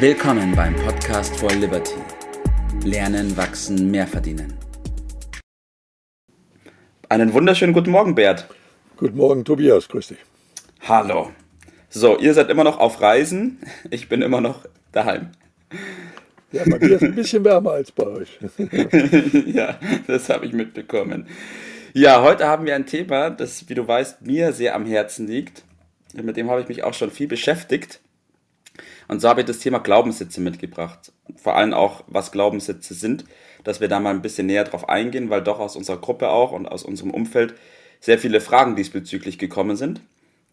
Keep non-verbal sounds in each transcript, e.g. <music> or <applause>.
Willkommen beim Podcast for Liberty. Lernen, wachsen, mehr verdienen. Einen wunderschönen guten Morgen, Bert. Guten Morgen, Tobias. Grüß dich. Hallo. So, ihr seid immer noch auf Reisen. Ich bin immer noch daheim. Ja, bei mir ist ein bisschen wärmer als bei euch. <laughs> ja, das habe ich mitbekommen. Ja, heute haben wir ein Thema, das, wie du weißt, mir sehr am Herzen liegt. Mit dem habe ich mich auch schon viel beschäftigt. Und so habe ich das Thema Glaubenssätze mitgebracht. Vor allem auch, was Glaubenssätze sind, dass wir da mal ein bisschen näher drauf eingehen, weil doch aus unserer Gruppe auch und aus unserem Umfeld sehr viele Fragen diesbezüglich gekommen sind.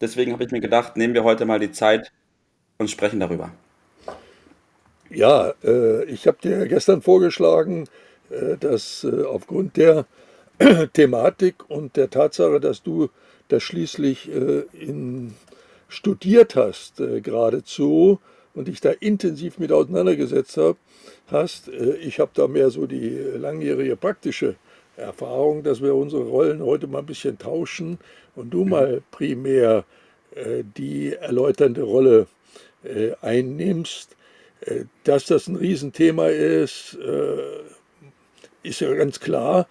Deswegen habe ich mir gedacht, nehmen wir heute mal die Zeit und sprechen darüber. Ja, äh, ich habe dir gestern vorgeschlagen, äh, dass äh, aufgrund der <clears throat> Thematik und der Tatsache, dass du das schließlich in, studiert hast, geradezu, und dich da intensiv mit auseinandergesetzt hast, äh, ich habe da mehr so die langjährige praktische Erfahrung, dass wir unsere Rollen heute mal ein bisschen tauschen und du mhm. mal primär die erläuternde Rolle einnimmst. Dass das ein Riesenthema ist, ist ja ganz klar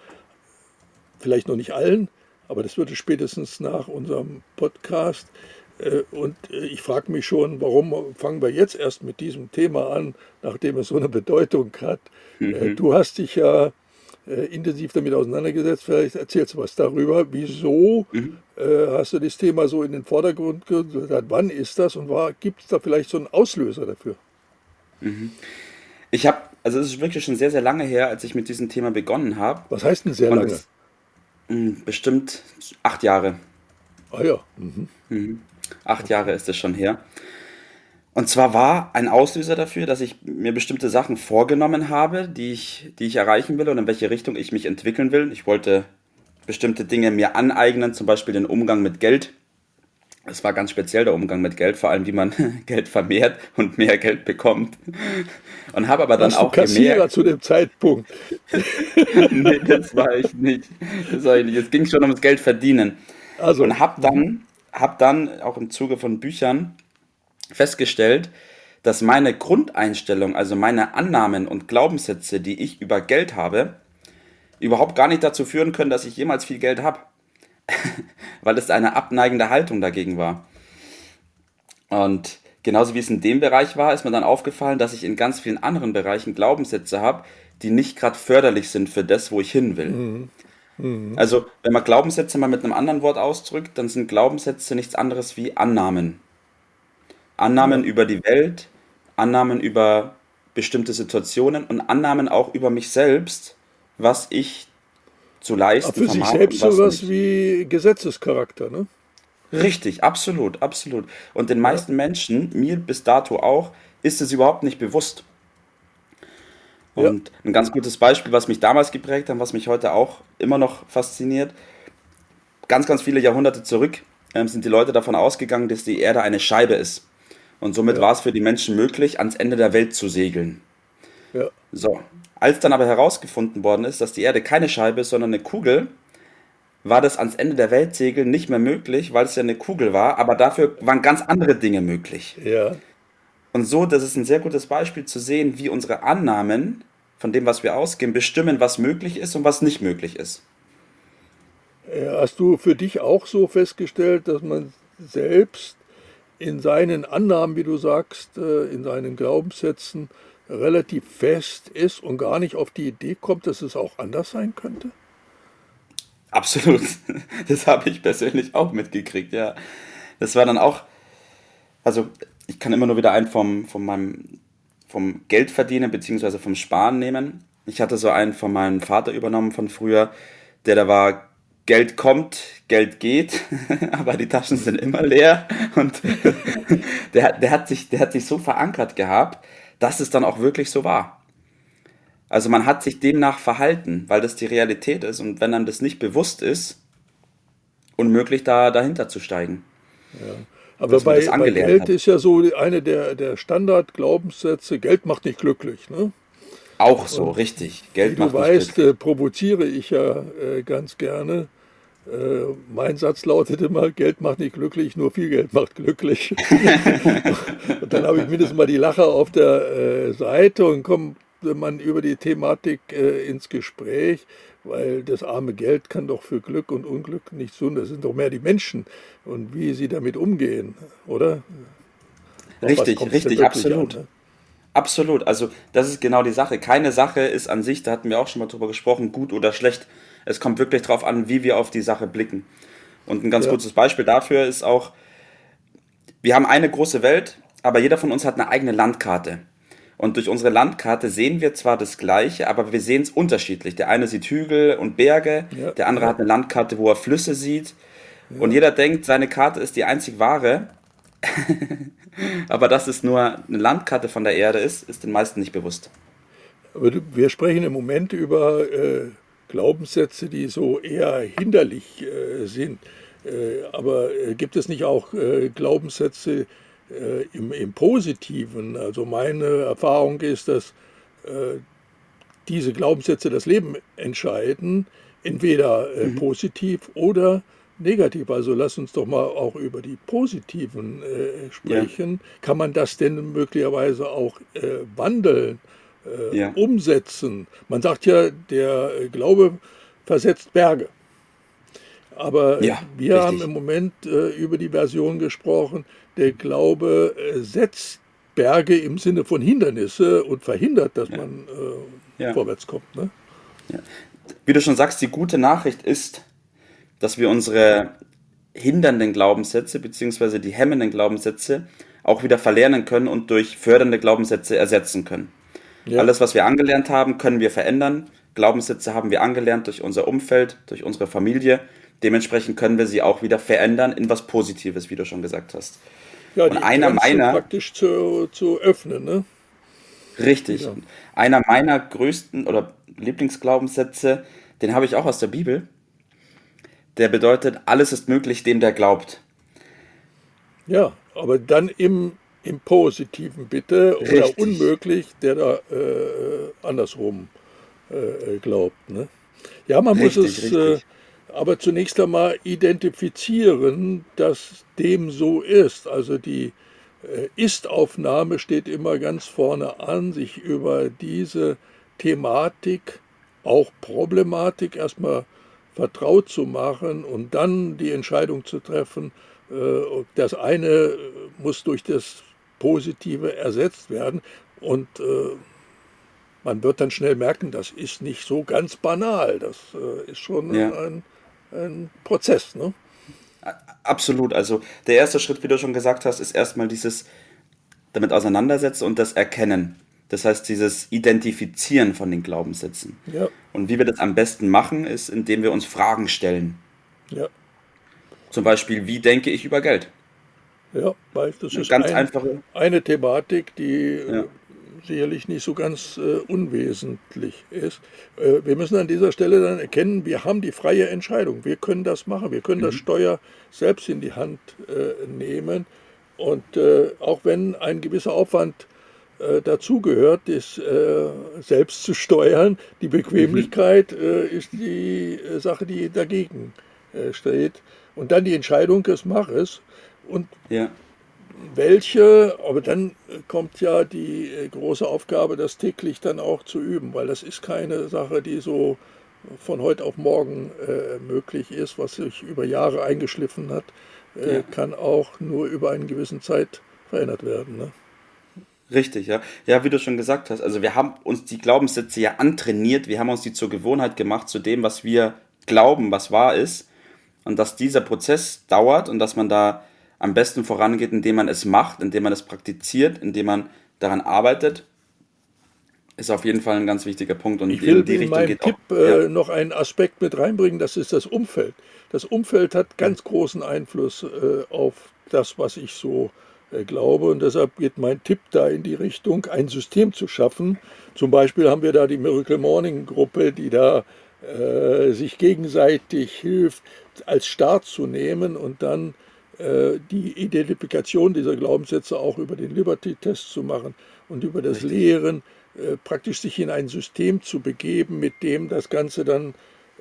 vielleicht noch nicht allen, aber das würde spätestens nach unserem Podcast. Äh, und äh, ich frage mich schon, warum fangen wir jetzt erst mit diesem Thema an, nachdem es so eine Bedeutung hat. Äh, mhm. Du hast dich ja intensiv damit auseinandergesetzt. Vielleicht erzählst du was darüber. Wieso mhm. hast du das Thema so in den Vordergrund gestellt? Wann ist das und gibt es da vielleicht so einen Auslöser dafür? Mhm. Ich habe, also es ist wirklich schon sehr, sehr lange her, als ich mit diesem Thema begonnen habe. Was heißt denn sehr lange? Hm, bestimmt acht Jahre. Ah ja. Mhm. Acht Jahre ist es schon her. Und zwar war ein Auslöser dafür, dass ich mir bestimmte Sachen vorgenommen habe, die ich, die ich erreichen will und in welche Richtung ich mich entwickeln will. Ich wollte bestimmte Dinge mir aneignen, zum Beispiel den Umgang mit Geld. Es war ganz speziell der Umgang mit Geld, vor allem wie man <laughs> Geld vermehrt und mehr Geld bekommt. Und habe aber dann Warst auch du Kassierer gemerkt, zu dem Zeitpunkt. <laughs> nee, das war ich nicht. Das war ich nicht. Es ging schon ums Geld verdienen. Also. Und habe dann, hab dann auch im Zuge von Büchern festgestellt, dass meine Grundeinstellung, also meine Annahmen und Glaubenssätze, die ich über Geld habe, überhaupt gar nicht dazu führen können, dass ich jemals viel Geld habe. <laughs> weil es eine abneigende Haltung dagegen war. Und genauso wie es in dem Bereich war, ist mir dann aufgefallen, dass ich in ganz vielen anderen Bereichen Glaubenssätze habe, die nicht gerade förderlich sind für das, wo ich hin will. Mhm. Mhm. Also, wenn man Glaubenssätze mal mit einem anderen Wort ausdrückt, dann sind Glaubenssätze nichts anderes wie Annahmen. Annahmen ja. über die Welt, Annahmen über bestimmte Situationen und Annahmen auch über mich selbst, was ich zu leisten. Aber für sich selbst sowas nicht. wie Gesetzescharakter, ne? Richtig, absolut, absolut. Und den meisten ja. Menschen, mir bis dato auch, ist es überhaupt nicht bewusst. Und ja. ein ganz gutes Beispiel, was mich damals geprägt hat, was mich heute auch immer noch fasziniert, ganz, ganz viele Jahrhunderte zurück ähm, sind die Leute davon ausgegangen, dass die Erde eine Scheibe ist. Und somit ja. war es für die Menschen möglich, ans Ende der Welt zu segeln. Ja. So, als dann aber herausgefunden worden ist, dass die Erde keine Scheibe ist, sondern eine Kugel, war das ans Ende der Welt segeln nicht mehr möglich, weil es ja eine Kugel war, aber dafür waren ganz andere Dinge möglich. Ja. Und so, das ist ein sehr gutes Beispiel zu sehen, wie unsere Annahmen von dem, was wir ausgehen, bestimmen, was möglich ist und was nicht möglich ist. Hast du für dich auch so festgestellt, dass man selbst in seinen Annahmen, wie du sagst, äh, in seinen Glaubenssätzen relativ fest ist und gar nicht auf die Idee kommt, dass es auch anders sein könnte? Absolut. <laughs> Das habe ich persönlich auch mitgekriegt, ja. Das war dann auch, also ich kann immer nur wieder einen vom, vom meinem, vom Geld verdienen bzw. vom Sparen nehmen. Ich hatte so einen von meinem Vater übernommen von früher, der da war, Geld kommt, Geld geht, <laughs> aber die Taschen sind immer leer und <laughs> der, der, hat sich, der hat sich so verankert gehabt, dass es dann auch wirklich so war. Also man hat sich demnach verhalten, weil das die Realität ist und wenn einem das nicht bewusst ist, unmöglich da dahinter zu steigen. Ja. Aber bei, bei, Geld hat. ist ja so eine der, der Standard-Glaubenssätze, Geld macht nicht glücklich. Ne? Auch so, und richtig. Geld wie macht du weißt, äh, provoziere ich ja äh, ganz gerne Äh, mein Satz lautet immer, Geld macht nicht glücklich, nur viel Geld macht glücklich. <laughs> und dann habe ich mindestens mal die Lacher auf der äh, Seite und man über die Thematik äh, ins Gespräch, weil das arme Geld kann doch für Glück und Unglück nichts tun. Das sind doch mehr die Menschen und wie sie damit umgehen, oder? Richtig, richtig, absolut. An, ne? Absolut. Also das ist genau die Sache. Keine Sache ist an sich, da hatten wir auch schon mal drüber gesprochen, gut oder schlecht. Es kommt wirklich darauf an, wie wir auf die Sache blicken. Und ein ganz ja. kurzes Beispiel dafür ist auch, wir haben eine große Welt, aber jeder von uns hat eine eigene Landkarte. Und durch unsere Landkarte sehen wir zwar das Gleiche, aber wir sehen es unterschiedlich. Der eine sieht Hügel und Berge, ja. der andere hat eine Landkarte, wo er Flüsse sieht. Ja. Und jeder denkt, seine Karte ist die einzig wahre. <laughs> aber dass es nur eine Landkarte von der Erde ist, ist den meisten nicht bewusst. Aber wir sprechen im Moment über äh, Glaubenssätze, die so eher hinderlich äh, sind. Äh, aber äh, gibt es nicht auch äh, Glaubenssätze äh, im, im, Positiven? Also meine Erfahrung ist, dass äh, diese Glaubenssätze das Leben entscheiden, entweder mhm. positiv oder negativ. Also lass uns doch mal auch über die positiven sprechen. Ja. Kann man das denn möglicherweise auch wandeln? äh, ja. umsetzen. Man sagt ja, der Glaube versetzt Berge. Aber ja, wir richtig. haben im Moment äh, über die Version gesprochen, der Glaube äh, setzt Berge im Sinne von Hindernisse und verhindert, dass ja. man äh, ja. vorwärts kommt. Ne? Wie du schon sagst, die gute Nachricht ist, dass wir unsere hindernden Glaubenssätze bzw. die hemmenden Glaubenssätze auch wieder verlernen können und durch fördernde Glaubenssätze ersetzen können. Alles, was wir angelernt haben, können wir verändern. Glaubenssätze haben wir angelernt durch unser Umfeld, durch unsere Familie. Dementsprechend können wir sie auch wieder verändern in was Positives, wie du schon gesagt hast. Ja, und einer meiner praktisch zu, zu öffnen, ne? Richtig. Ja. Einer meiner größten oder Lieblingsglaubenssätze, den habe ich auch aus der Bibel. Der bedeutet, alles ist möglich dem, der glaubt. Ja, aber dann im im Positiven bitte Richtig. oder unmöglich, der da äh, andersrum äh, glaubt. Ne? Ja, man richtig, muss es äh, aber zunächst einmal identifizieren, dass dem so ist. Also die äh, Ist-Aufnahme steht immer ganz vorne an, sich über diese Thematik, auch Problematik erstmal vertraut zu machen und dann die Entscheidung zu treffen, äh, das eine muss durch das Positive ersetzt werden. Und äh, man wird dann schnell merken, das ist nicht so ganz banal. Das äh, ist schon ja. ein, ein, Prozess. Ne? Absolut. Also der erste Schritt, wie du schon gesagt hast, ist erstmal dieses damit auseinandersetzen und das Erkennen. Das heißt, dieses Identifizieren von den Glaubenssätzen. Ja. Und wie wir das am besten machen, ist, indem wir uns Fragen stellen. Ja. Zum Beispiel, wie denke ich über Geld? Ja, weil das ist ganz ein, einfache. eine Thematik, die ja. Sicherlich nicht so ganz äh, unwesentlich ist. Äh, wir müssen an dieser Stelle dann erkennen, wir haben die freie Entscheidung. Wir können das machen. Wir können mhm. das Steuer selbst in die Hand äh, nehmen. Und äh, auch wenn ein gewisser Aufwand äh, dazugehört, ist selbst zu steuern, die Bequemlichkeit mhm. ist die Sache, die dagegen steht. Und dann die Entscheidung des Machers und ja. Welche, aber dann kommt ja die äh, große Aufgabe, das täglich dann auch zu üben, weil das ist keine Sache, die so von heute auf morgen äh, möglich ist, was sich über Jahre eingeschliffen hat, äh, ja. kann auch nur über einen gewissen Zeit verändert werden. Ne? Richtig, ja. Ja, wie du schon gesagt hast, also wir haben uns die Glaubenssätze ja antrainiert, wir haben uns die zur Gewohnheit gemacht, zu dem, was wir glauben, was wahr ist. Und dass dieser Prozess dauert und dass man da am besten vorangeht, indem man es macht, indem man es praktiziert, indem man daran arbeitet, ist auf jeden Fall ein ganz wichtiger Punkt. Und ich will in die Richtung in geht Tipp auch, äh, ja. noch einen Aspekt mit reinbringen, das ist das Umfeld. Das Umfeld hat ganz großen Einfluss äh, auf das, was ich so äh, glaube. Und deshalb geht mein Tipp da in die Richtung, ein System zu schaffen. Zum Beispiel haben wir da die Miracle Morning Gruppe, die da äh, sich gegenseitig hilft, als Start zu nehmen und dann äh, die Identifikation dieser Glaubenssätze auch über den Liberty-Test zu machen und über das Richtig. Lehren, äh, praktisch sich in ein System zu begeben, mit dem das Ganze dann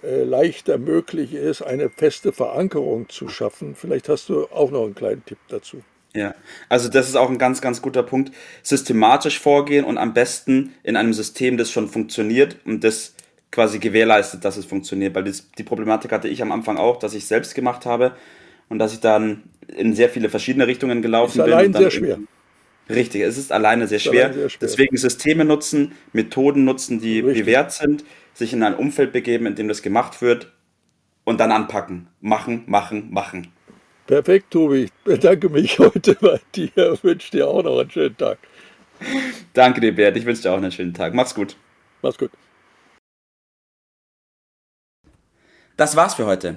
äh, leichter möglich ist, eine feste Verankerung zu schaffen. Vielleicht hast du auch noch einen kleinen Tipp dazu. Ja, also das ist auch ein ganz, ganz guter Punkt. Systematisch vorgehen und am besten in einem System, das schon funktioniert und das quasi gewährleistet, dass es funktioniert. Weil das, die Problematik hatte ich am Anfang auch, dass ich selbst gemacht habe und dass ich dann in sehr viele verschiedene Richtungen gelaufen ist bin. Allein sehr schwer. Richtig, es ist alleine sehr, schwer. Allein sehr schwer. Deswegen Systeme nutzen, Methoden nutzen, die Richtig. bewährt sind, sich in ein Umfeld begeben, in dem das gemacht wird und dann anpacken. Machen, machen, machen. Perfekt, Tobi. Ich bedanke mich <laughs> heute bei dir. Wünsche dir auch noch einen schönen Tag. Danke dir, Bert. Ich wünsche dir auch einen schönen Tag. Mach's gut. Mach's gut. Das war's für heute.